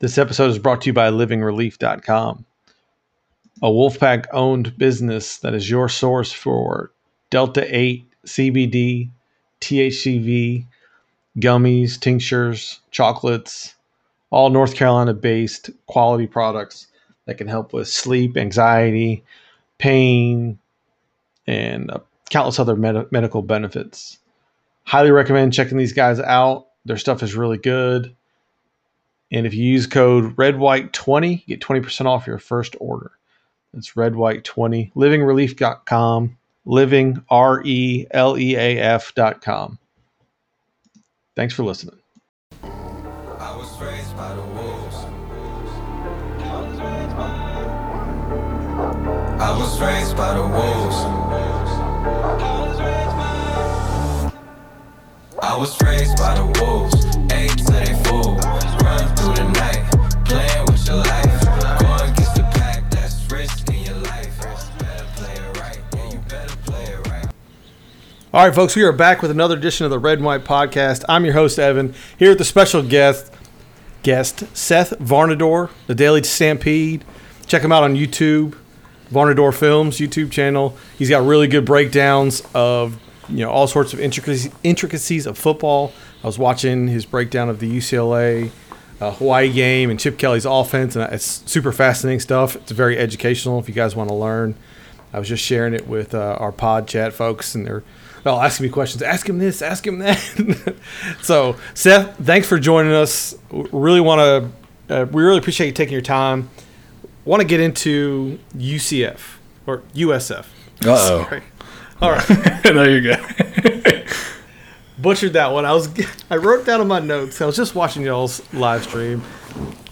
This episode is brought to you by livingrelief.com, a Wolfpack owned business that is your source for Delta 8, CBD, THCV, gummies, tinctures, chocolates, all North Carolina based quality products that can help with sleep, anxiety, pain, and uh, countless other med- medical benefits. Highly recommend checking these guys out. Their stuff is really good. And if you use code REDWHITE20, you get 20% off your first order. It's REDWHITE20, livingrelief.com, living, R E L E A F.com. Thanks for listening. I was raised by the wolves. I was raised by the wolves. I was raised by the wolves. Eight to they fool. All right, folks, we are back with another edition of the Red and White Podcast. I'm your host, Evan, here with the special guest, guest Seth Varnadore, the Daily Stampede. Check him out on YouTube, Varnadore Films YouTube channel. He's got really good breakdowns of you know all sorts of intricacies, intricacies of football. I was watching his breakdown of the UCLA uh, Hawaii game and Chip Kelly's offense, and it's super fascinating stuff. It's very educational if you guys want to learn. I was just sharing it with uh, our pod chat folks, and they're all asking me questions. Ask him this, ask him that. so, Seth, thanks for joining us. We Really want to, uh, we really appreciate you taking your time. Want to get into UCF or USF. Uh-oh. Sorry. All right, no, you're good. Butchered that one. I was, I wrote down in my notes. I was just watching y'all's live stream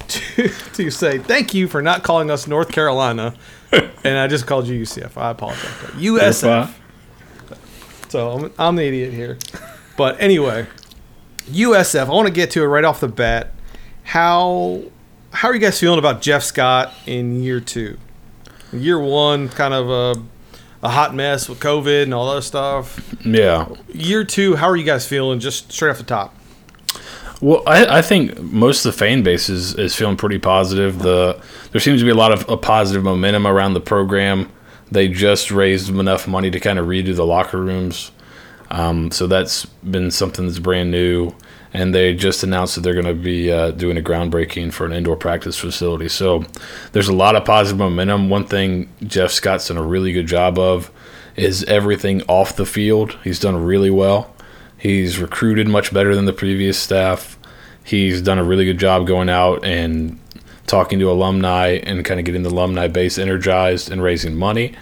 to, to say thank you for not calling us North Carolina, and I just called you UCF. I apologize. That's USF. So I'm, I'm the idiot here. But anyway, USF. I want to get to it right off the bat. How how are you guys feeling about Jeff Scott in year two? Year one, kind of a, a hot mess with COVID and all that stuff. Yeah. Year two, how are you guys feeling? Just straight off the top. Well, I, I think most of the fan base is, is feeling pretty positive. The there seems to be a lot of a positive momentum around the program. They just raised enough money to kind of redo the locker rooms, um, so that's been something that's brand new. And they just announced that they're going to be uh, doing a groundbreaking for an indoor practice facility. So there's a lot of positive momentum. One thing Jeff Scott's done a really good job of is everything off the field. He's done really well. He's recruited much better than the previous staff. He's done a really good job going out and talking to alumni and kind of getting the alumni base energized and raising money.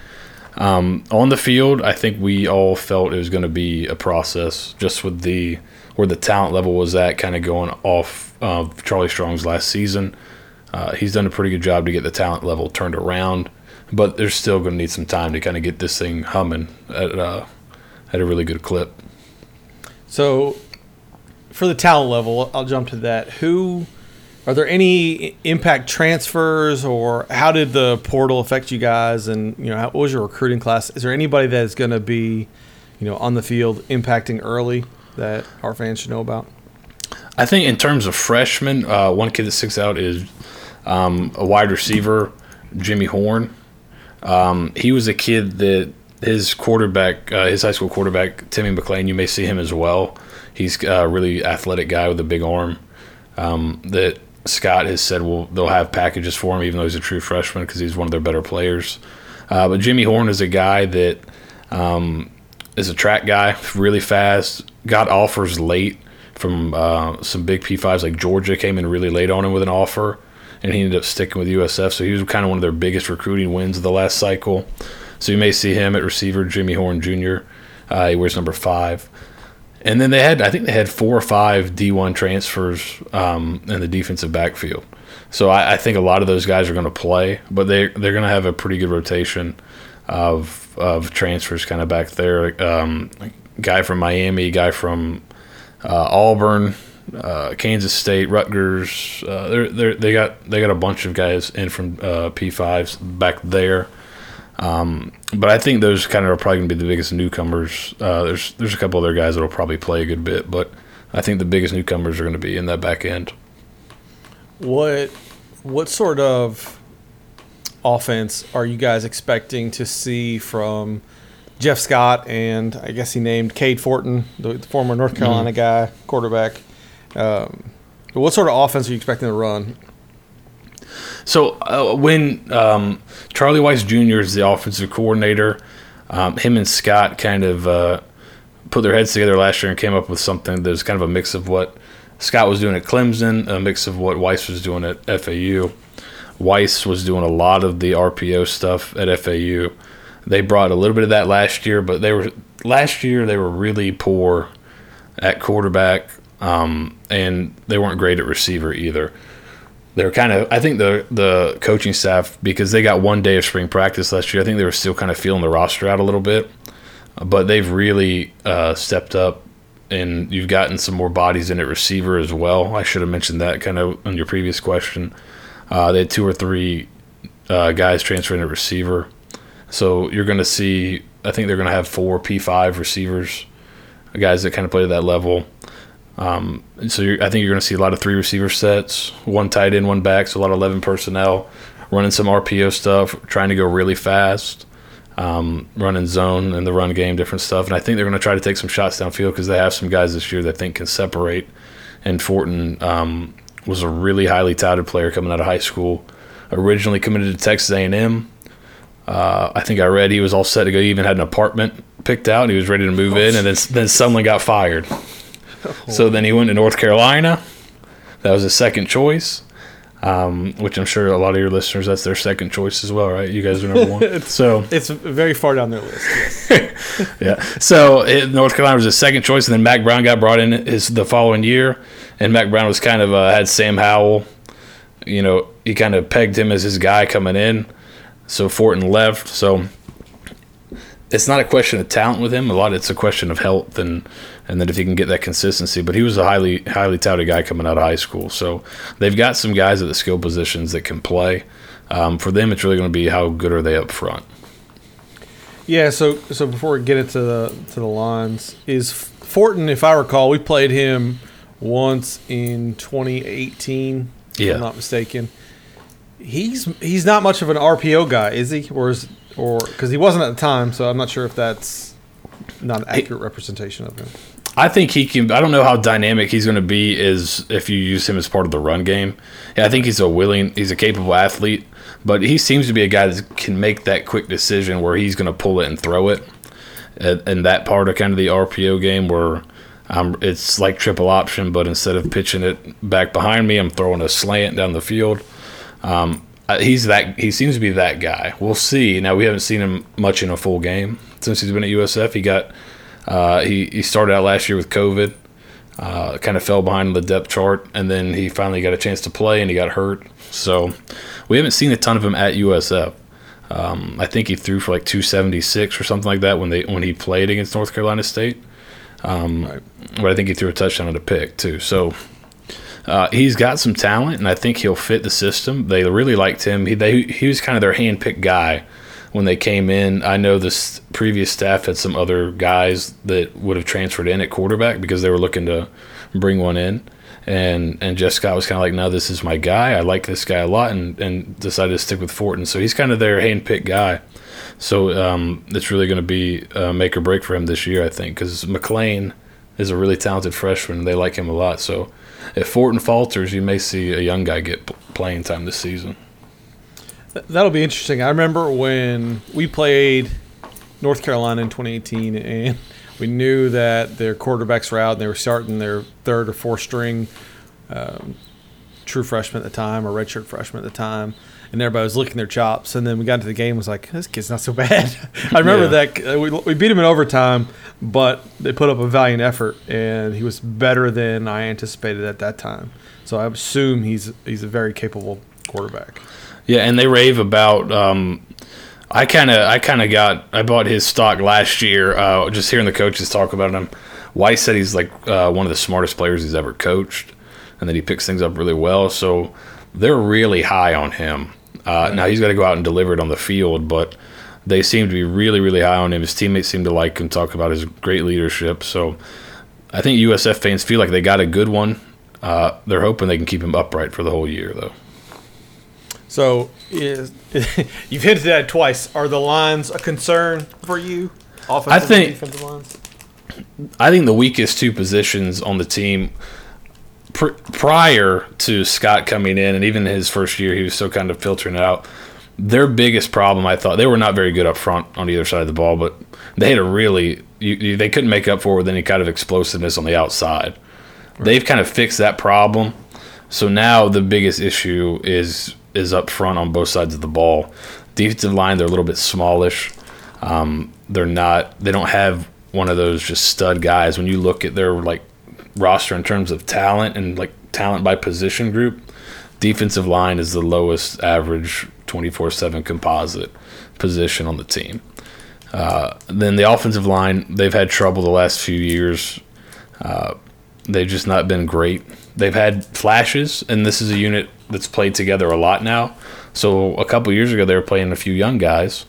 Um, on the field, I think we all felt it was going to be a process just with the where the talent level was at, kind of going off of Charlie Strong's last season. Uh, he's done a pretty good job to get the talent level turned around, but there's still going to need some time to kind of get this thing humming at, uh, at a really good clip. So, for the talent level, I'll jump to that. Who are there any impact transfers, or how did the portal affect you guys? And you know, how, what was your recruiting class? Is there anybody that is going to be, you know, on the field impacting early that our fans should know about? I think in terms of freshmen, uh, one kid that sticks out is um, a wide receiver, Jimmy Horn. Um, he was a kid that his quarterback, uh, his high school quarterback, Timmy McClain, you may see him as well. He's a really athletic guy with a big arm. Um, that Scott has said, well, they'll have packages for him, even though he's a true freshman, because he's one of their better players. Uh, but Jimmy Horn is a guy that um, is a track guy, really fast. Got offers late from uh, some big P5s, like Georgia came in really late on him with an offer, and he ended up sticking with USF. So he was kind of one of their biggest recruiting wins of the last cycle. So you may see him at receiver, Jimmy Horn Jr. Uh, he wears number five. And then they had, I think they had four or five D1 transfers um, in the defensive backfield. So I, I think a lot of those guys are going to play, but they they're going to have a pretty good rotation of of transfers kind of back there. Um, guy from Miami, guy from uh, Auburn, uh, Kansas State, Rutgers. Uh, they're, they got they got a bunch of guys in from uh, P5s back there. Um, but I think those kind of are probably going to be the biggest newcomers. Uh, there's there's a couple other guys that'll probably play a good bit, but I think the biggest newcomers are going to be in that back end. What what sort of offense are you guys expecting to see from Jeff Scott and I guess he named Cade Fortin, the, the former North Carolina guy, quarterback. Um, what sort of offense are you expecting to run? So uh, when um, Charlie Weis Jr. is the offensive coordinator, um, him and Scott kind of uh, put their heads together last year and came up with something that was kind of a mix of what Scott was doing at Clemson, a mix of what Weis was doing at FAU. Weis was doing a lot of the RPO stuff at FAU. They brought a little bit of that last year, but they were last year they were really poor at quarterback, um, and they weren't great at receiver either. They were kind of, I think the the coaching staff because they got one day of spring practice last year. I think they were still kind of feeling the roster out a little bit, but they've really uh, stepped up, and you've gotten some more bodies in at receiver as well. I should have mentioned that kind of on your previous question. Uh, they had two or three uh, guys transferring at receiver. So you're going to see, I think they're going to have four P5 receivers, guys that kind of play to that level. Um, so I think you're going to see a lot of three receiver sets, one tight end, one back, so a lot of 11 personnel, running some RPO stuff, trying to go really fast, um, running zone and the run game, different stuff. And I think they're going to try to take some shots downfield because they have some guys this year that think can separate. And Fortin um, was a really highly touted player coming out of high school. Originally committed to Texas A&M. Uh, I think I read he was all set to go. He even had an apartment picked out. And he was ready to move in, and then then suddenly got fired. So then he went to North Carolina. That was his second choice, um, which I'm sure a lot of your listeners that's their second choice as well, right? You guys are number one. so It's very far down their list. yes. yeah. So it, North Carolina was his second choice, and then Mack Brown got brought in his the following year, and Mack Brown was kind of uh, had Sam Howell. You know, he kind of pegged him as his guy coming in. So Fortin left. So it's not a question of talent with him. A lot, it's a question of health and and then if he can get that consistency. But he was a highly highly touted guy coming out of high school. So they've got some guys at the skill positions that can play. Um, for them, it's really going to be how good are they up front. Yeah, so so before we get into the to the lines, is Fortin, if I recall, we played him once in 2018, if Yeah. I'm not mistaken. He's he's not much of an RPO guy, is he? Or is or because he wasn't at the time, so I'm not sure if that's not an accurate representation of him. I think he can. I don't know how dynamic he's going to be. Is if you use him as part of the run game. Yeah, I think he's a willing, he's a capable athlete, but he seems to be a guy that can make that quick decision where he's going to pull it and throw it. And, that part of kind of the RPO game where um, it's like triple option, but instead of pitching it back behind me, I'm throwing a slant down the field. Um, uh, he's that. He seems to be that guy. We'll see. Now we haven't seen him much in a full game since he's been at USF. He got uh, he, he started out last year with COVID, uh, kind of fell behind the depth chart, and then he finally got a chance to play and he got hurt. So we haven't seen a ton of him at USF. Um, I think he threw for like 276 or something like that when they when he played against North Carolina State. Um, Right. But I think he threw a touchdown at a pick too. So uh, he's got some talent, and I think he'll fit the system. They really liked him. He they, he was kind of their handpicked guy when they came in. I know this previous staff had some other guys that would have transferred in at quarterback because they were looking to bring one in. And and Jeff Scott was kind of like, no, this is my guy. I like this guy a lot, and, and decided to stick with Fortin. So he's kind of their handpicked guy. So um, it's really going to be uh, make or break for him this year, I think, because McClain is a really talented freshman. They like him a lot. So if Fortin falters, you may see a young guy get playing time this season. That'll be interesting. I remember when we played North Carolina in 2018, and we knew that their quarterbacks were out, and they were starting their third or fourth string um, true freshman at the time, or redshirt freshman at the time, and everybody was licking their chops. And then we got into the game, was like, this kid's not so bad. I remember Yeah. that uh, we, we beat him in overtime, but they put up a valiant effort, and he was better than I anticipated at that time. So I assume he's he's a very capable quarterback. Yeah, and they rave about. Um, I kind of, I kind of got. I bought his stock last year. Uh, just hearing the coaches talk about him. Weis said he's like uh, one of the smartest players he's ever coached, and that he picks things up really well. So they're really high on him. Uh, now he's got to go out and deliver it on the field, but they seem to be really, really high on him. His teammates seem to like him, talk about his great leadership. So I think USF fans feel like they got a good one Uh, they're hoping they can keep him upright for the whole year, though. So is, you've hinted at it twice. Are the lines a concern for you? Offensive I think- and defensive lines. I think the weakest two positions on the team pr- prior to Scott coming in, and even his first year, he was still kind of filtering it out. Their biggest problem, I thought, they were not very good up front on either side of the ball, but they had a really you, you, they couldn't make up for it with any kind of explosiveness on the outside. They've kind of fixed that problem, so now the biggest issue is is up front on both sides of the ball. Defensive line, they're a little bit smallish. Um, they're not. They don't have one of those just stud guys. When you look at their like roster in terms of talent and like talent by position group, defensive line is the lowest average twenty four seven composite position on the team. Uh, then the offensive line, they've had trouble the last few years. Uh, they've just not been great. They've had flashes, and this is a unit that's played together a lot now. So a couple years ago, they were playing a few young guys.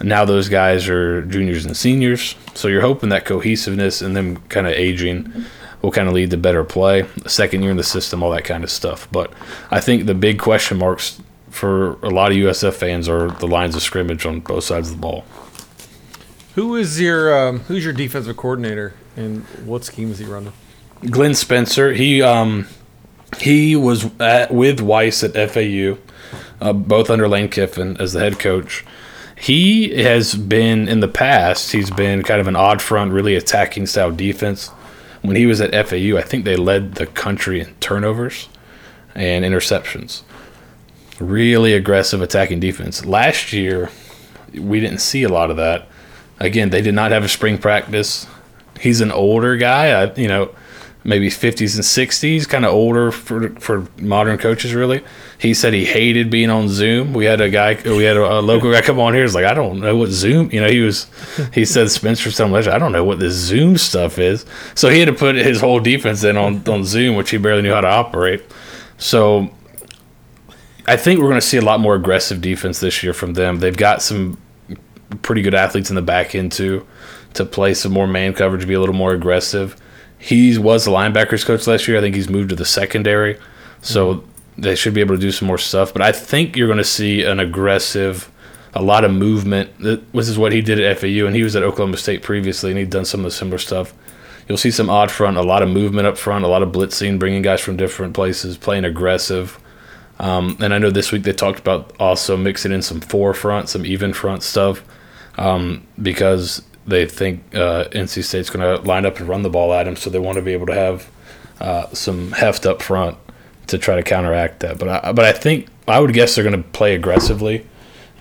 Now those guys are juniors and seniors. So you're hoping that cohesiveness and them kind of aging will kind of lead to better play. Second year in the system, all that kind of stuff. But I think the big question marks for a lot of USF fans are the lines of scrimmage on both sides of the ball. Who is your um, who's your defensive coordinator and what scheme is he running? Glenn Spencer, he um, he was at, with Weis at FAU, uh, both under Lane Kiffin as the head coach. He has been in the past. He's been kind of an odd front, really attacking style defense. When he was at FAU, I think they led the country in turnovers and interceptions. Really aggressive attacking defense. Last year, we didn't see a lot of that. Again, they did not have a spring practice. He's an older guy, I, you know, maybe 50s and 60s, kind of older for for modern coaches. Really, he said he hated being on Zoom. We had a guy, we had a, a local guy come on here. He's like, I don't know what Zoom. You know, he was, he said Spencer so much. I don't know what this Zoom stuff is. So he had to put his whole defense in on on Zoom, which he barely knew how to operate. So I think we're going to see a lot more aggressive defense this year from them. They've got some pretty good athletes in the back end too to play some more man coverage, be a little more aggressive. He was the linebackers coach last year. I think he's moved to the secondary, so they should be able to do some more stuff. But I think you're going to see an aggressive, a lot of movement. This is what he did at FAU, and he was at Oklahoma State previously, and he'd done some of the similar stuff. You'll see some odd front, a lot of movement up front, a lot of blitzing, bringing guys from different places, playing aggressive. Um, and I know this week they talked about also mixing in some four forefront, some even front stuff, um, because they think uh, NC State's going to line up and run the ball at them, so they want to be able to have uh, some heft up front to try to counteract that. But I, but I think I would guess they're going to play aggressively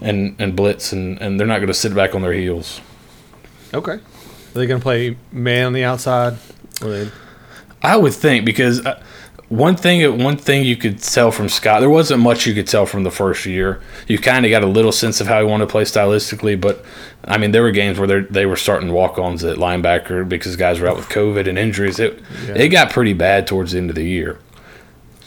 and and blitz, and, and they're not going to sit back on their heels. Okay. Are they going to play man on the outside? They, I would think because uh, one thing one thing you could tell from Scott, there wasn't much you could tell from the first year. You kind of got a little sense of how he wanted to play stylistically, but I mean, there were games where they were starting walk-ons at linebacker because guys were out with COVID and injuries. It Yeah. it got pretty bad towards the end of the year.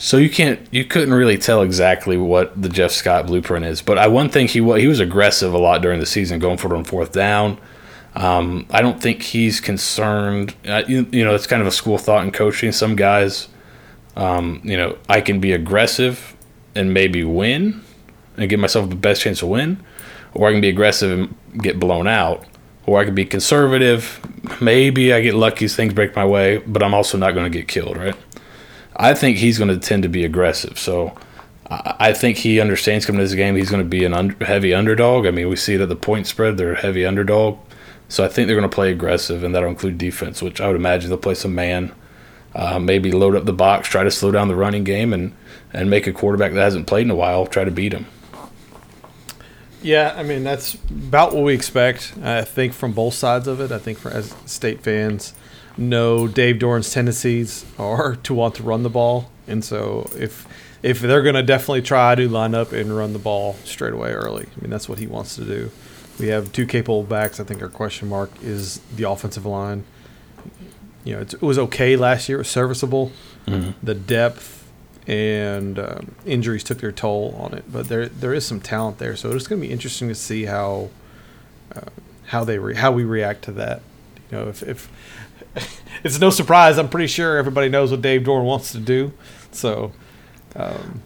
So you can't you couldn't really tell exactly what the Jeff Scott blueprint is. But I one thing he wa- he was aggressive a lot during the season, going for it on fourth down. Um, I don't think he's concerned. Uh, you, you know, it's kind of a school thought in coaching. Some guys, um, you know, I can be aggressive and maybe win and give myself the best chance to win, or I can be aggressive and get blown out, or I can be conservative. Maybe I get lucky, things break my way, but I'm also not going to get killed, right? I think he's going to tend to be aggressive. So I think he understands coming to this game, he's going to be an un- heavy underdog. I mean, we see it at the point spread, they're a heavy underdog. So I think they're going to play aggressive, and that'll include defense, which I would imagine they'll play some man, uh, maybe load up the box, try to slow down the running game, and, and make a quarterback that hasn't played in a while try to beat him. yeah, I mean that's about what we expect. I think from both sides of it. I think for as state fans know Dave Doeren's tendencies are to want to run the ball, and so if if they're going to definitely try to line up and run the ball straight away early, I mean that's what he wants to do. We have two capable backs. I think our question mark is the offensive line. You know, it's, it was okay last year. It was serviceable. The depth and um, injuries took their toll on it, but there there is some talent there. So it's going to be interesting to see how uh, how they re- how we react to that you know, if, if it's no surprise, I'm pretty sure everybody knows what Dave Doeren wants to do. So, um,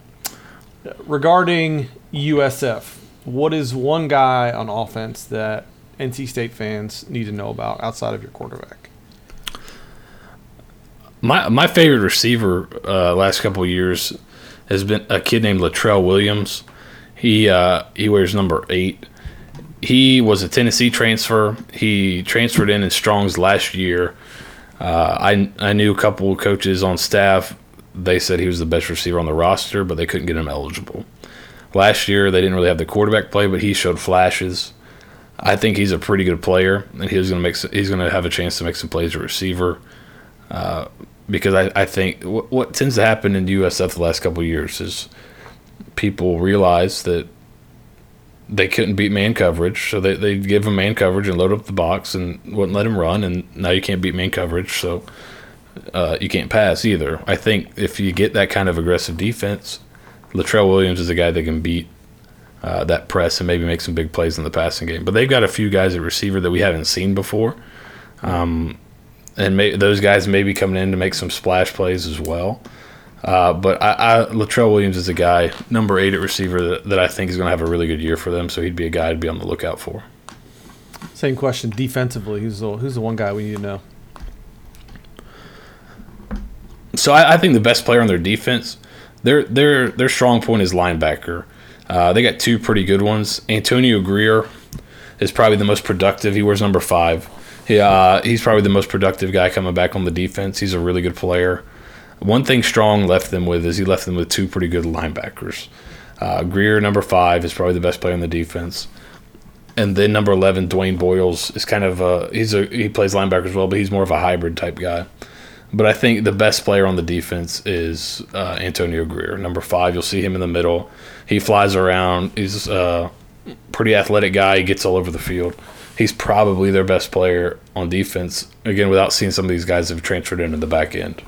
regarding USF, what is one guy on offense that NC State fans need to know about outside of your quarterback? My my favorite receiver uh, last couple years has been a kid named Latrell Williams. He uh, he wears number eight. He was a Tennessee transfer. He transferred in in Strong's last year. Uh, I I knew a couple of coaches on staff. They said he was the best receiver on the roster, but they couldn't get him eligible. Last year they didn't really have the quarterback play, but he showed flashes. I think he's a pretty good player, and he's going to make some, he's going to have a chance to make some plays as a receiver. Uh, because I, I think what, what tends to happen in USF the last couple years is people realize that they couldn't beat man coverage, so they they give him man coverage and load up the box and wouldn't let him run, and now you can't beat man coverage, so uh, you can't pass either. I think if you get that kind of aggressive defense, Latrell Williams is a guy that can beat uh, that press and maybe make some big plays in the passing game. But they've got a few guys at receiver that we haven't seen before. Um, and may, those guys may be coming in to make some splash plays as well. Uh, but I, I, Latrell Williams is a guy, number eight at receiver, that, that I think is going to have a really good year for them. So he'd be a guy to be on the lookout for. Same question defensively. Who's the who's the one guy we need to know? So I, I think the best player on their defense, their their their strong point is linebacker. Uh, they got two pretty good ones. Antonio Grier is probably the most productive. He wears number five. He, uh, he's probably the most productive guy coming back on the defense. He's a really good player. One thing Strong left them with is he left them with two pretty good linebackers. Uh, Grier, number five, is probably the best player on the defense. And then number eleven, Dwayne Boyles, is kind of a he's a he plays linebacker as well, but he's more of a hybrid type guy. But I think the best player on the defense is uh, Antonio Grier, number five. You'll see him in the middle. He flies around. He's a pretty athletic guy. He gets all over the field he's probably their best player on defense. Again, without seeing some of these guys have transferred into the back end.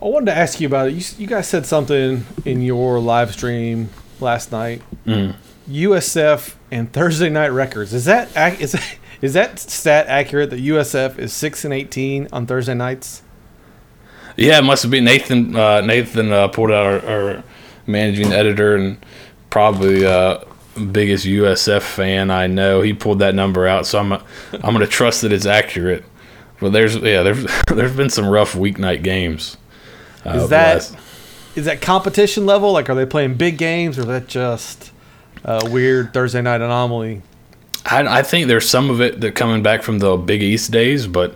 I wanted to ask you about it. You, you guys said something in your live stream last night. Mm. USF and Thursday night records. Is that is that, is that stat accurate that USF is six and eighteen on Thursday nights? Yeah, it must have been Nathan. Uh, Nathan uh, pulled out our, our managing editor and probably uh, biggest USF fan I know. He pulled that number out, so I'm I'm going to trust that it's accurate. But there's yeah, there's there's been some rough weeknight games. Uh, Is that is that competition level? Like, are they playing big games, or is that just a weird Thursday night anomaly? I, I think there's some of it that coming back from the Big East days, but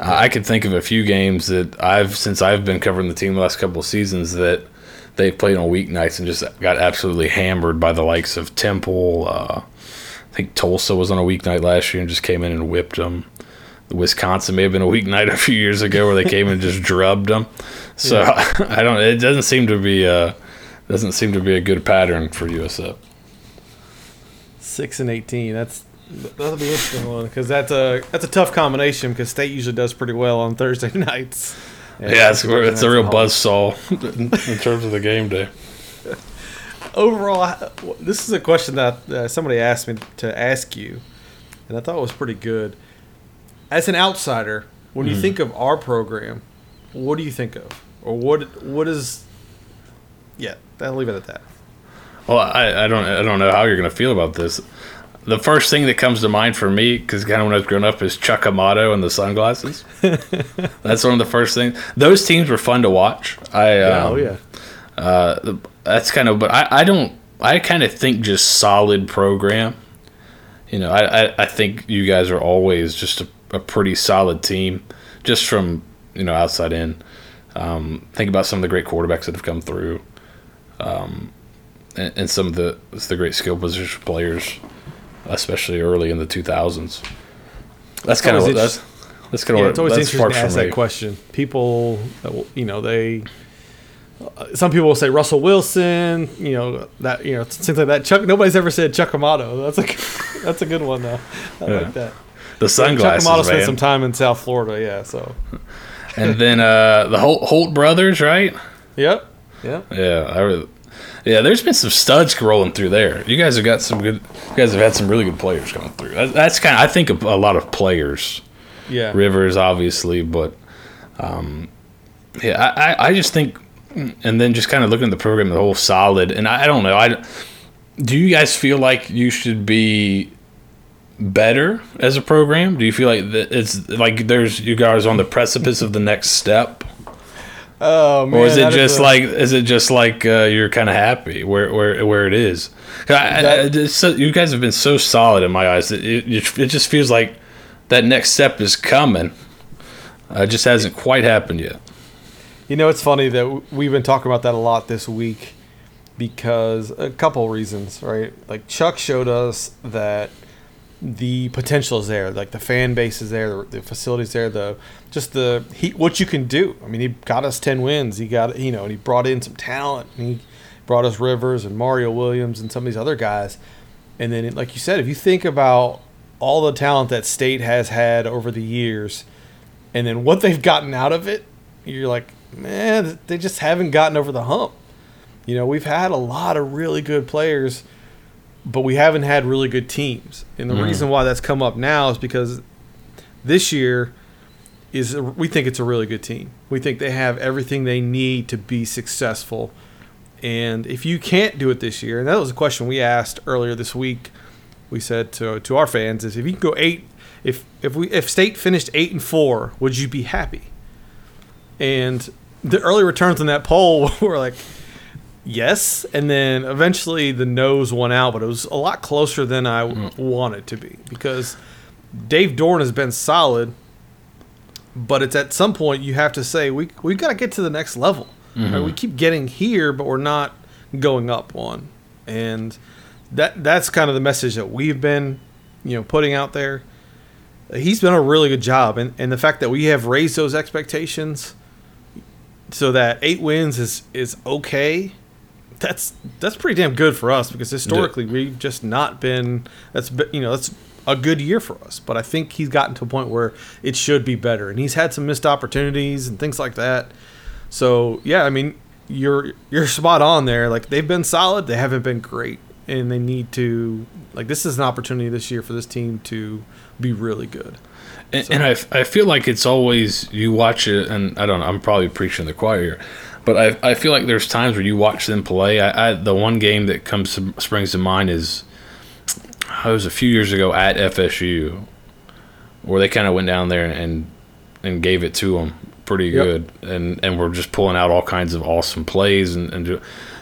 I could think of a few games that I've since I've been covering the team the last couple of seasons that they played on weeknights and just got absolutely hammered by the likes of Temple. Uh, I think Tulsa was on a weeknight last year and just came in and whipped them. Wisconsin may have been a weeknight a few years ago where they came and just drubbed them. So Yeah. I don't. It doesn't seem to be a doesn't seem to be a good pattern for USF. Six and eighteen. That's that'll be interesting one because that's a that's a tough combination because State usually does pretty well on Thursday nights. Yeah, it's, Thursday it's a real buzz saw in terms of the game day. overall, I- this is a question that uh, somebody asked me to ask you, and I thought it was pretty good. As an outsider, when you think of our program, what do you think of, or what what is? Yeah, I'll leave it at that. Well, I, I don't I don't know how you're gonna feel about this. The first thing that comes to mind for me, because kind of when I was growing up, is Chuck Amato and the sunglasses. That's one of the first things. Those teams were fun to watch. I Yeah, um, oh yeah. Uh, that's kind of, but I, I don't. I kind of think just solid program. You know, I, I, I think you guys are always just a, a pretty solid team, just from you know outside in. Um, think about some of the great quarterbacks that have come through, um, and, and some of the the great skill position players, especially early in the two thousands. That's kind of always that's that's kind of Yeah, what it's always that's interesting to ask that question. People, that will- you know, they. uh, Some people will say Russell Wilson, you know that you know things like that. Chuck, nobody's ever said Chuck Amato. That's a that's a good one though. I Yeah. like that. The Chuck sunglasses, Amato spent some time in South Florida, yeah. So, and then uh, the Holt, Holt brothers, right? yep, yep. Yeah, I, re- Yeah, there's been some studs rolling through there. You guys have got some good. You guys have had some really good players coming through. That, that's kind. of I think of a lot of players. Yeah. Rivers, obviously, but um, yeah, I, I, I just think, and then just kind of looking at the program, the whole solid, and I, I don't know. I do you guys feel like you should be better as a program? Do you feel like it's like there's you guys on the precipice of the next step? Oh man. Or is it just a- like is it just like uh, you're kind of happy where where where it is? I, I, That- it's so, you guys have been so solid in my eyes. That it, it, it just feels like that next step is coming. Uh, it just hasn't quite happened yet. You know, it's funny that we've been talking about that a lot this week because a couple reasons, right? Like Chuck showed us that the potential is there, like the fan base is there, the facilities there, the just the he what you can do. I mean, he got us ten wins. He got you know, and he brought in some talent. And he brought us Rivers and Mario Williams and some of these other guys. And then, like you said, if you think about all the talent that State has had over the years, and then what they've gotten out of it, you're like, man, they just haven't gotten over the hump. You know, we've had a lot of really good players, but we haven't had really good teams. And the Mhm. reason why that's come up now is because this year is we think it's a really good team. We think they have everything they need to be successful. And if you can't do it this year, and that was a question we asked earlier this week, we said to to our fans is if you can go eight, if if we if State finished eight and four, would you be happy? And the early returns on that poll were like, yes, and then eventually the nose won out, but it was a lot closer than I hmm. w- wanted to be because Dave Doeren has been solid, but it's at some point you have to say we we got to get to the next level. Right? Mm-hmm. We keep getting here, but we're not going up one, and that that's kind of the message that we've been, you know, putting out there. He's done a really good job, and and the fact that we have raised those expectations, so that eight wins is is okay. That's that's pretty damn good for us because historically we've just not been. That's you know that's a good year for us. But I think he's gotten to a point where it should be better, and he's had some missed opportunities and things like that. So yeah, I mean you're you're spot on there. Like they've been solid, they haven't been great, and they need to like this is an opportunity this year for this team to be really good. And, and I, I feel like it's always you watch it, and I don't know. I'm probably preaching the choir, here, but I, I feel like there's times where you watch them play. I, I the one game that comes to, springs to mind is it was a few years ago at FSU, where they kind of went down there and and gave it to them pretty Yep. good, and and we're just pulling out all kinds of awesome plays, and and, do,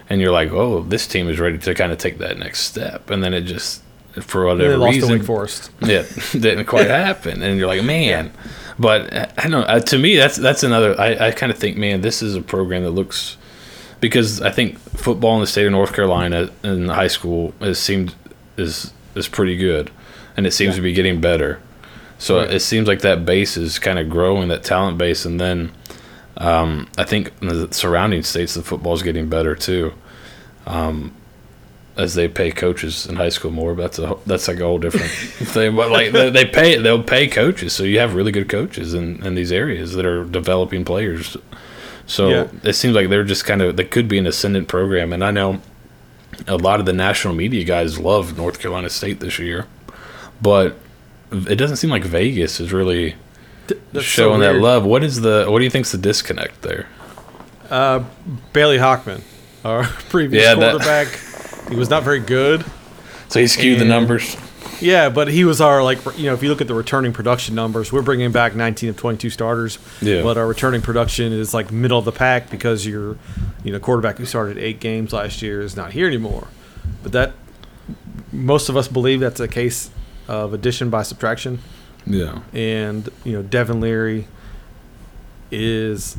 and you're like, oh, this team is ready to kind of take that next step, and then it just for And they whatever lost reason to Wake Forest. yeah, didn't quite happen, and you're like, man. But uh, I don't. Uh, to me, that's that's another. I, I kind of think, man, this is a program that looks because I think football in the state of North Carolina in high school has seemed is is pretty good, and it seems to be getting better. So Right. it seems like that base is kind of growing, that talent base, and then um, I think in the surrounding states, the football is getting better too. Um, as they pay coaches in high school more, but that's a that's like a whole different thing. But like they, they pay, they'll pay coaches, so you have really good coaches in, in these areas that are developing players. So Yeah. it seems like they're just kind of they could be an ascendant program, and I know a lot of the national media guys love North Carolina State this year, but it doesn't seem like Vegas is really That's so showing that love. What is the what do you think's the disconnect there? Uh, Bailey Hockman, our previous Yeah, that- quarterback, he was not very good. So he skewed the numbers. Yeah, but he was our like you know if you look at the returning production numbers, we're bringing back 19 of 22 starters. Yeah. But our returning production is like middle of the pack because your you know quarterback who started eight games last year is not here anymore. But that most of us believe that's a case of addition by subtraction. Yeah. and you know Devin Leary is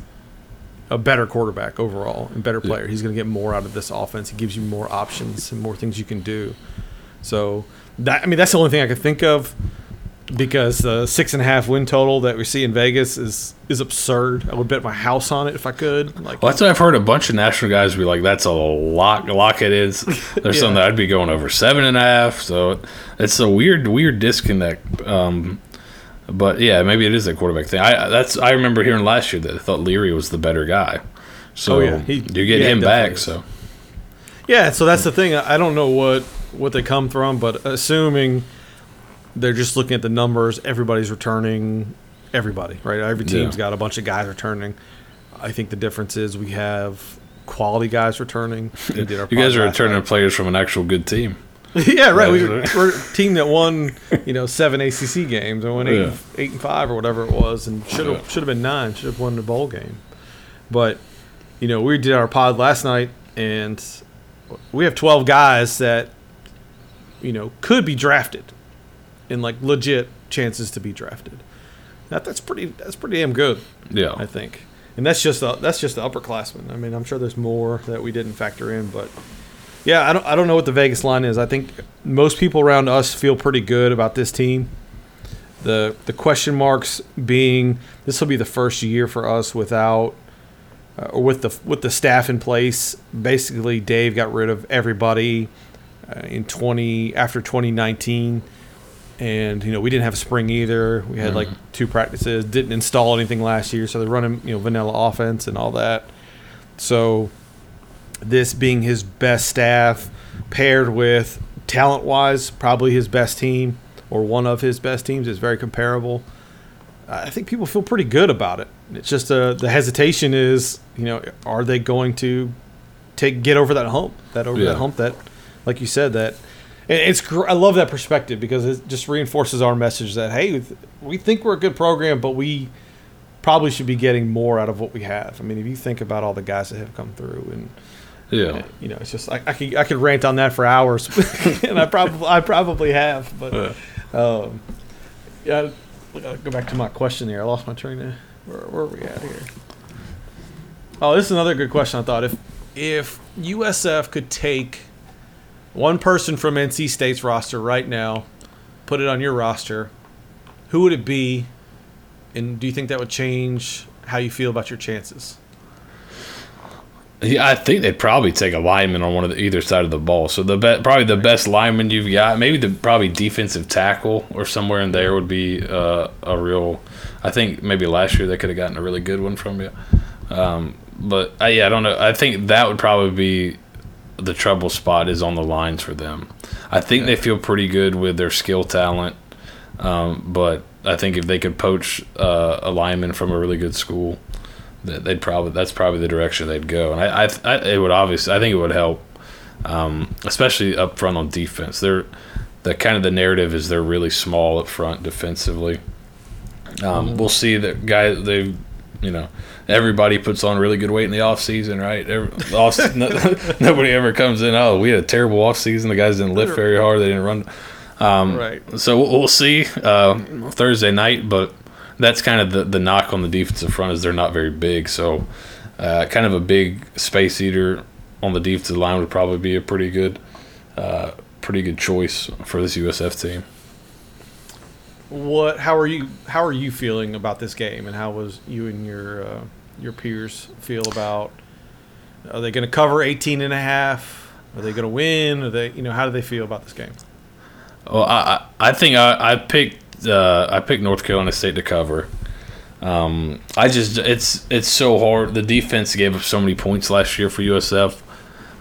a better quarterback overall and better player. He's going to get more out of this offense. He gives you more options and more things you can do. So that I mean that's the only thing I could think of because the six and a half win total that we see in Vegas is is absurd. I would bet my house on it if I could. Like Well, that's what I've heard a bunch of national guys be like, that's a lock, lock it is. There's Yeah. something that I'd be going over seven and a half. So it's a weird, weird disconnect. Um, but yeah, maybe it is a quarterback thing. I that's I remember hearing last year that I thought Leary was the better guy. So Oh, yeah. He- you get yeah, him back. is. So Yeah, so that's the thing. I don't know what what they come from, but assuming they're just looking at the numbers, everybody's returning. Everybody, right? Every team's Yeah. got a bunch of guys returning. I think the difference is we have quality guys returning. We did our You guys are returning players from an actual good team. yeah, right. We, Right. we're a team that won, you know, seven ACC games and won eight, Yeah. eight and five or whatever it was, and should have Yeah. should have been nine. Should have won the bowl game. But you know, we did our pod last night, and we have twelve guys that you know could be drafted, in like legit chances to be drafted. That that's pretty that's pretty damn good, Yeah. I think. And that's just the, that's just the upperclassmen. I mean, I'm sure there's more that we didn't factor in, but yeah, I don't I don't know what the Vegas line is. I think most people around us feel pretty good about this team. The the question marks being this will be the first year for us without uh, or with the with the staff in place. Basically, Dave got rid of everybody uh, in 20 after 2019 and you know we didn't have spring either. We had like two practices, didn't install anything last year, so they're running you know vanilla offense and all that. So this being his best staff paired with talent wise probably his best team or one of his best teams is very comparable. I think people feel pretty good about it. It's just uh, the hesitation is, you know, are they going to take get over that hump? That over Yeah. that hump that, like you said, that it's. I love that perspective because it just reinforces our message that hey, we think we're a good program, but we probably should be getting more out of what we have. I mean, if you think about all the guys that have come through and Yeah. you know, it's just I, I could I could rant on that for hours, and I probably I probably have, but um, yeah. I'll go back to my question here. I lost my train of where, where are we at here? Oh, this is another good question. I thought if if USF could take one person from NC State's roster right now, put it on your roster, who would it be? And do you think that would change how you feel about your chances? Yeah, I think they'd probably take a lineman on one of the either side of the ball. So the be- probably the best lineman you've got, maybe the probably defensive tackle or somewhere in there would be uh, a real. I think maybe last year they could have gotten a really good one from you. Um, but uh, yeah, I don't know. I think that would probably be the trouble spot is on the lines for them. I think they feel pretty good with their skill talent, um, but I think if they could poach uh, a lineman from a really good school, they'd probably that's probably the direction they'd go. And I, I, I it would obviously I think it would help, um, especially up front on defense. They're the kind of the narrative is they're really small up front defensively. Um, We'll see that guy they, you know, everybody puts on really good weight in the off season, right? Every, off, no, nobody ever comes in. Oh, we had a terrible off season. The guys didn't lift very hard. They didn't run. Um, Right. So we'll, we'll see uh, Thursday night, but that's kind of the, the knock on the defensive front is they're not very big. So uh, kind of a big space eater on the defensive line would probably be a pretty good, uh, pretty good choice for this USF team. What? How are you? How are you feeling about this game? And how was you and your uh, your peers feel about? Are they going to cover 18 and a half? Are they going to win? Are they? You know, how do they feel about this game? Well, I I, I think I, I picked uh, I picked North Carolina State to cover. Um, I just it's it's so hard. The defense gave up so many points last year for USF.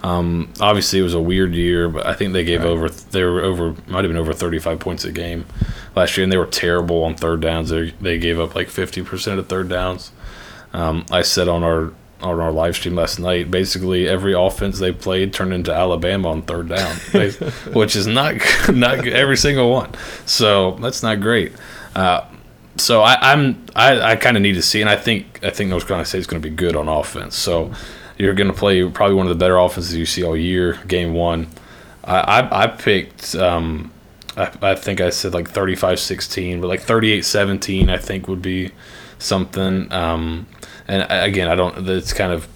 Um, obviously, it was a weird year, but I think they gave over they were over might have been over thirty five points a game last year, and they were terrible on third downs. They they gave up like fifty percent of third downs. Um, I said on our on our live stream last night, basically every offense they played turned into Alabama on third down, which is not not good, every single one. So that's not great. Uh, so I, I'm I, I kind of need to see, and I think I think North Carolina State is going to be good on offense. So you're going to play probably one of the better offenses you see all year. Game one, I I, I picked. Um, I, I think I said like 35-16, but like 38-17 I think would be something. Um, and again, I don't. That's kind of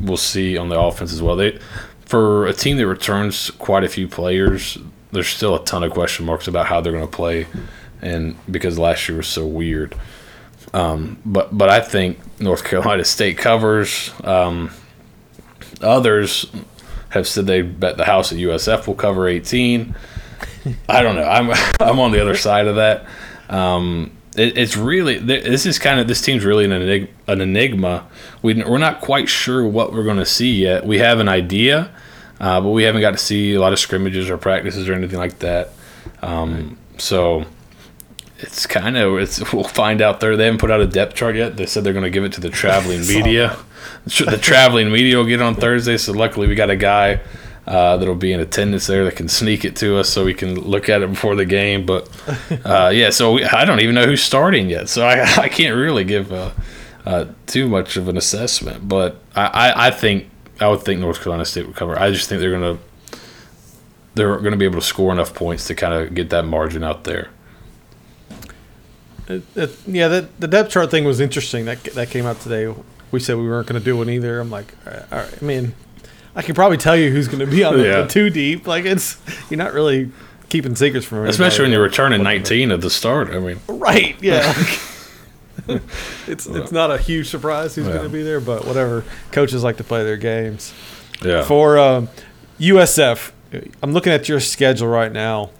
we'll see on the offense as well. They for a team that returns quite a few players, there's still a ton of question marks about how they're going to play, and because last year was so weird. Um, but but I think North Carolina State covers. Um, others have said they bet the house at USF will cover 18. I don't know. I'm I'm on the other side of that. Um, it, it's really this is kind of this team's really an, enig- an enigma. We, we're not quite sure what we're going to see yet. We have an idea, uh, but we haven't got to see a lot of scrimmages or practices or anything like that. Um, So it's kind of it's we'll find out there. They haven't put out a depth chart yet. They said they're going to give it to the traveling media. The traveling media will get on Thursday. So luckily we got a guy. Uh, that'll be in attendance there that can sneak it to us so we can look at it before the game. But uh, yeah, so we, I don't even know who's starting yet, so I, I can't really give uh, uh, too much of an assessment. But I, I, I think I would think North Carolina State would cover. I just think they're gonna they're gonna be able to score enough points to kind of get that margin out there. It, it, yeah, the depth chart thing was interesting. That that came out today. We said we weren't going to do one either. I'm like, all right, all right. I mean, I can probably tell you who's going to be on the, Yeah. the two deep. Like it's you're not really keeping secrets from. Especially when you're returning 19 at the start. I mean, right. Yeah. it's it's not a huge surprise who's Yeah. going to be there, but whatever. Coaches like to play their games. yeah. For um, USF, I'm looking at your schedule right now.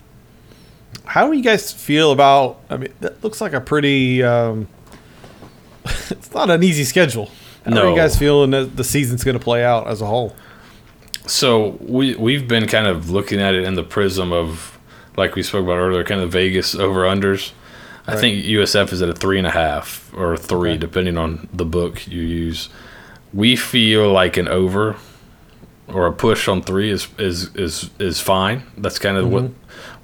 How do you guys feel about? I mean, that looks like a pretty. Um, it's not an easy schedule. How are you guys feeling that the season's going to play out as a whole? So we we've been kind of looking at it in the prism of, like we spoke about earlier, kind of Vegas over unders. I Right. think USF is at a three and a half or three, Okay. depending on the book you use. We feel like an over or a push on three is is is is fine. That's kind of what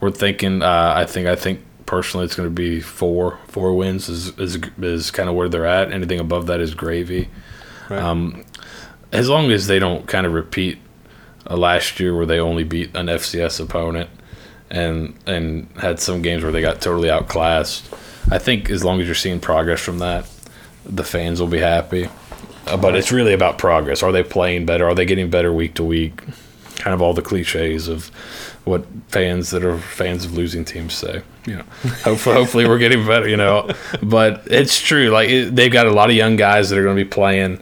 we're thinking. Uh, I think I think personally it's going to be four four wins is is is kind of where they're at. Anything above that is gravy Right. Um, as long as they don't kind of repeat uh, last year where they only beat an FCS opponent and and had some games where they got totally outclassed. I think as long as you're seeing progress from that, the fans will be happy. Uh, but it's really about progress. Are they playing better? Are they getting better week to week? Kind of all the cliches of what fans that are fans of losing teams say. You know, hopefully, hopefully we're getting better. You know, but it's true. Like it, they've got a lot of young guys that are going to be playing.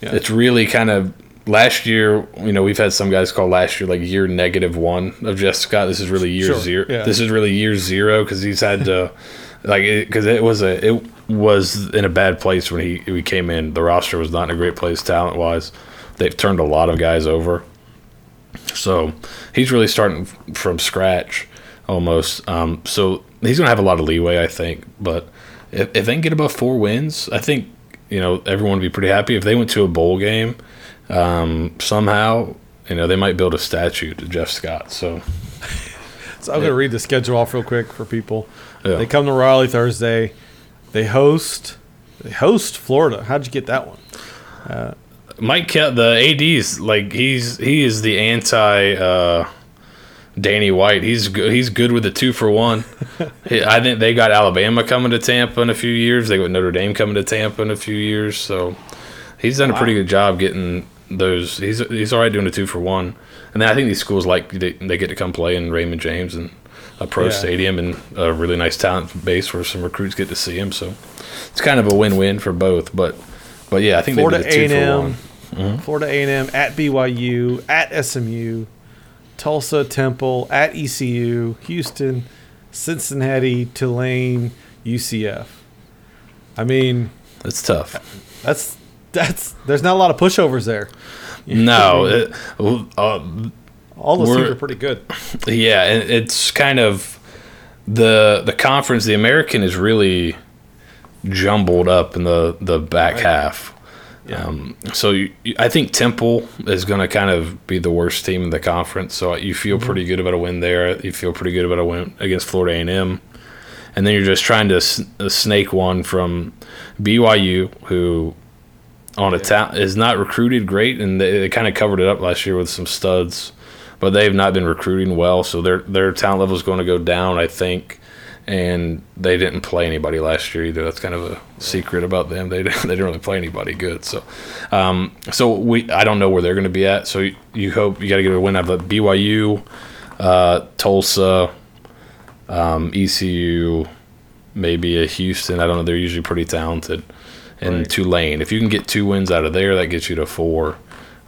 Yeah. It's really kind of last year. You know, we've had some guys call last year like year negative one of Jeff Scott. This is really year Sure, zero. yeah. This is really year zero because he's had to like because it, was a it was in a bad place when he he came in. The roster was not in a great place talent wise. They've turned a lot of guys over. So he's really starting from scratch almost. Um, so he's going to have a lot of leeway, I think. But if, if they can get above four wins, I think, you know, everyone would be pretty happy. If they went to a bowl game um, somehow, you know, they might build a statue to Jeff Scott. So, So I'm going to read the schedule off real quick for people. yeah. They come to Raleigh Thursday. They host. They host Florida. How'd you get that one? Mike Ke- the AD's like he's he is the anti uh, Danny White. He's good. He's good with the two for one. I think they got Alabama coming to Tampa in a few years. They got Notre Dame coming to Tampa in a few years. So he's done a pretty good job getting those. He's he's right doing a two for one. And then I think these schools like they, they get to come play in Raymond James and a pro Yeah. stadium and a really nice talent base where some recruits get to see him. So it's kind of a win win for both. But but yeah, I think Florida they did a for one. A&M, Florida A&M at BYU, at SMU, Tulsa, Temple, at ECU, Houston, Cincinnati, Tulane, UCF. I mean, It's tough. that's that's there's not a lot of pushovers there. No, it, uh, All those teams we're- pretty good. yeah, and it's kind of the the conference. The American is really jumbled up in the the back Right. half. Yeah. Um, so you, I think Temple is going to kind of be the worst team in the conference. So you feel Mm-hmm. pretty good about a win there. You feel pretty good about a win against Florida A and M, and then you're just trying to s- uh, snake one from BYU, who on a ta- is not recruited great, and they, they kind of covered it up last year with some studs, but they've not been recruiting well. So their their talent level is going to go down, I think. And they didn't play anybody last year either. That's kind of a secret about them. They didn't- they didn't really play anybody good. So, um, so we I don't know where they're going to be at. So you, you hope you got to get a win out of BYU, uh, Tulsa, um, ECU, maybe a Houston. I don't know. They're usually pretty talented. And Right. Tulane. If you can get two wins out of there, that gets you to four.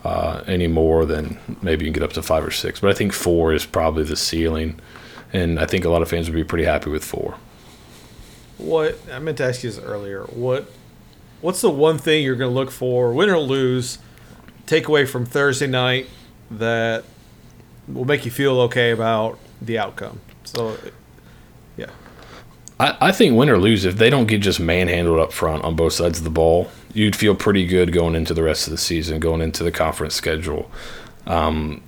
Uh, any more, than maybe you can get up to five or six. But I think four is probably the ceiling. And I think a lot of fans would be pretty happy with four. What I meant to ask you this earlier. What what's the one thing you're going to look for, win or lose, take away from Thursday night that will make you feel okay about the outcome. So. I, think win or lose, if they don't get just manhandled up front on both sides of the ball, you'd feel pretty good going into the rest of the season, going into the conference schedule. Um,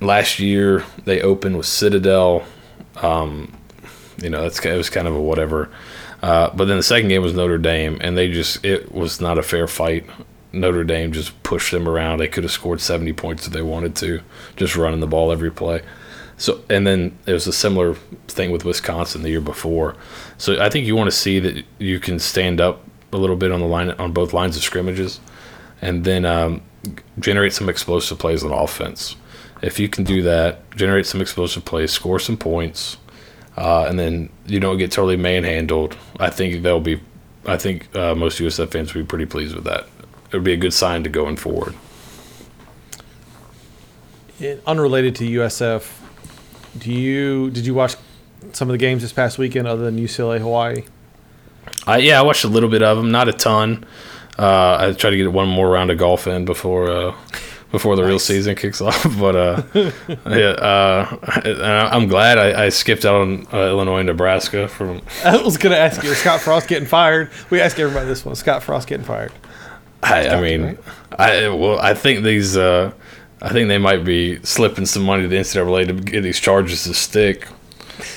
last year they opened with Citadel. Um, you know, that's it was kind of a whatever. Uh, but then the second game was Notre Dame, and they just it was not a fair fight. Notre Dame just pushed them around. They could have scored 70 points if they wanted to, just running the ball every play. So and then it was a similar thing with Wisconsin the year before. So I think you want to see that you can stand up a little bit on the line on both lines of scrimmages, and then um, generate some explosive plays on offense. If you can do that, generate some explosive plays, score some points, uh, and then you don't get totally manhandled. I think they'll be. I think uh, most USF fans will be pretty pleased with that. It would be a good sign to going forward. It, unrelated to USF, do you did you watch some of the games this past weekend other than UCLA Hawaii? I, yeah, I watched a little bit of them, not a ton. Uh, I try to get one more round of golf in before uh, before the real season kicks off. But uh, yeah, uh, I- I'm glad I, I skipped out on uh, Illinois and Nebraska from. I was going to ask you, is Scott Frost getting fired? We ask everybody this one. Scott Frost getting fired. I, I mean. I well, I think these. I think they might be slipping some money to the NCAA to get these charges to stick,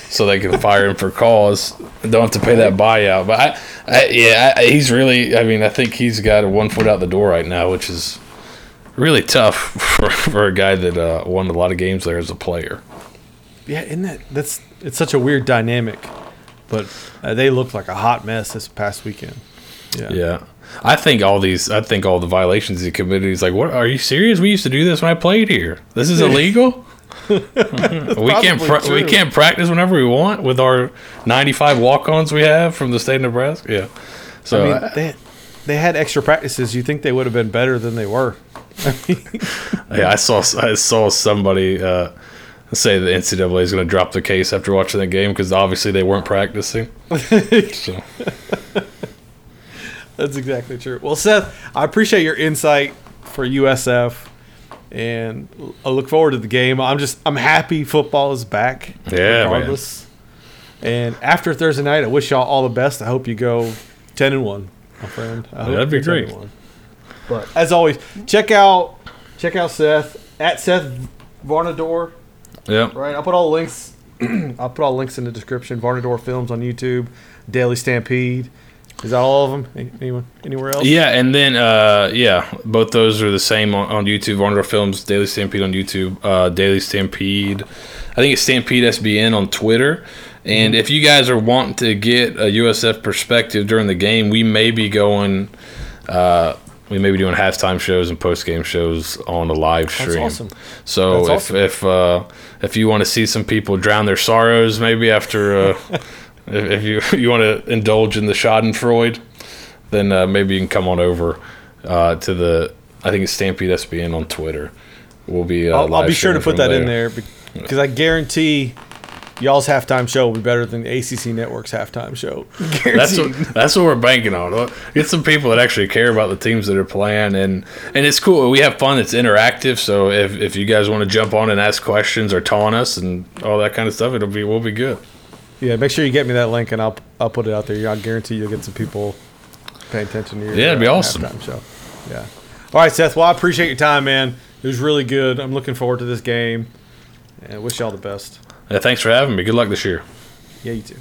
so they can fire him for cause. Don't have to pay that buyout. But I, I yeah, I, he's really. I mean, I think he's got a one foot out the door right now, which is really tough for, for a guy that uh, won a lot of games there as a player. Yeah, isn't that that's it's such a weird dynamic, but uh, they looked like a hot mess this past weekend. Yeah, Yeah. I think all these, I think all the violations he committed. He's like, "What? Are you serious? We used to do this when I played here. This is illegal. we can't, pra- we can't practice whenever we want with our ninety-five walk-ons we have from the state of Nebraska. Yeah. So I mean I- they they had extra practices. You think they would have been better than they were? yeah, I saw, I saw somebody uh, say the NCAA is going to drop the case after watching the game because obviously they weren't practicing. so. That's exactly true. Well, Seth, I appreciate your insight for USF, and I look forward to the game. I'm just I'm happy football is back. Yeah, man. And after Thursday night, I wish y'all all the best. I hope you go ten and one, my friend. I hope that'd be you go 10 great. But as always, check out check out Seth at Seth Varnadore. Yeah. Right, I'll put all the links. I'll put all the links in the description. Varnadore Films on YouTube, Daily Stampede. Is that all of them? Anyone? Anywhere else? Yeah, and then uh, yeah, both those are the same on, on YouTube. Varnadore Films, Daily Stampede on YouTube, uh, Daily Stampede. I think it's Stampede SBN on Twitter. And if you guys are wanting to get a USF perspective during the game, we may be going. Uh, we may be doing halftime shows and post game shows on the live stream. That's awesome. So That's if awesome. if uh, if you want to see some people drown their sorrows, maybe after uh, if, if you you want to indulge in the Schadenfreude, then uh, maybe you can come on over uh, to the I think it's Stampede SBN on Twitter. We'll be. Uh, I'll, I'll be sure to put that in there because I guarantee y'all's halftime show will be better than the ACC Network's halftime show. That's what that's what we're banking on. Get some people that actually care about the teams that are playing, and and it's cool. We have fun. It's interactive. So if, if you guys want to jump on and ask questions or taunt us and all that kind of stuff, it'll be we'll be good. Yeah, make sure you get me that link and I'll I'll put it out there. I guarantee you'll get some people paying attention to your Yeah, it'd be uh, awesome. halftime show. Yeah. All right, Seth. Well, I appreciate your time, man. It was really good. I'm looking forward to this game, and wish y'all the best. Yeah, thanks for having me. Good luck this year. Yeah, you too.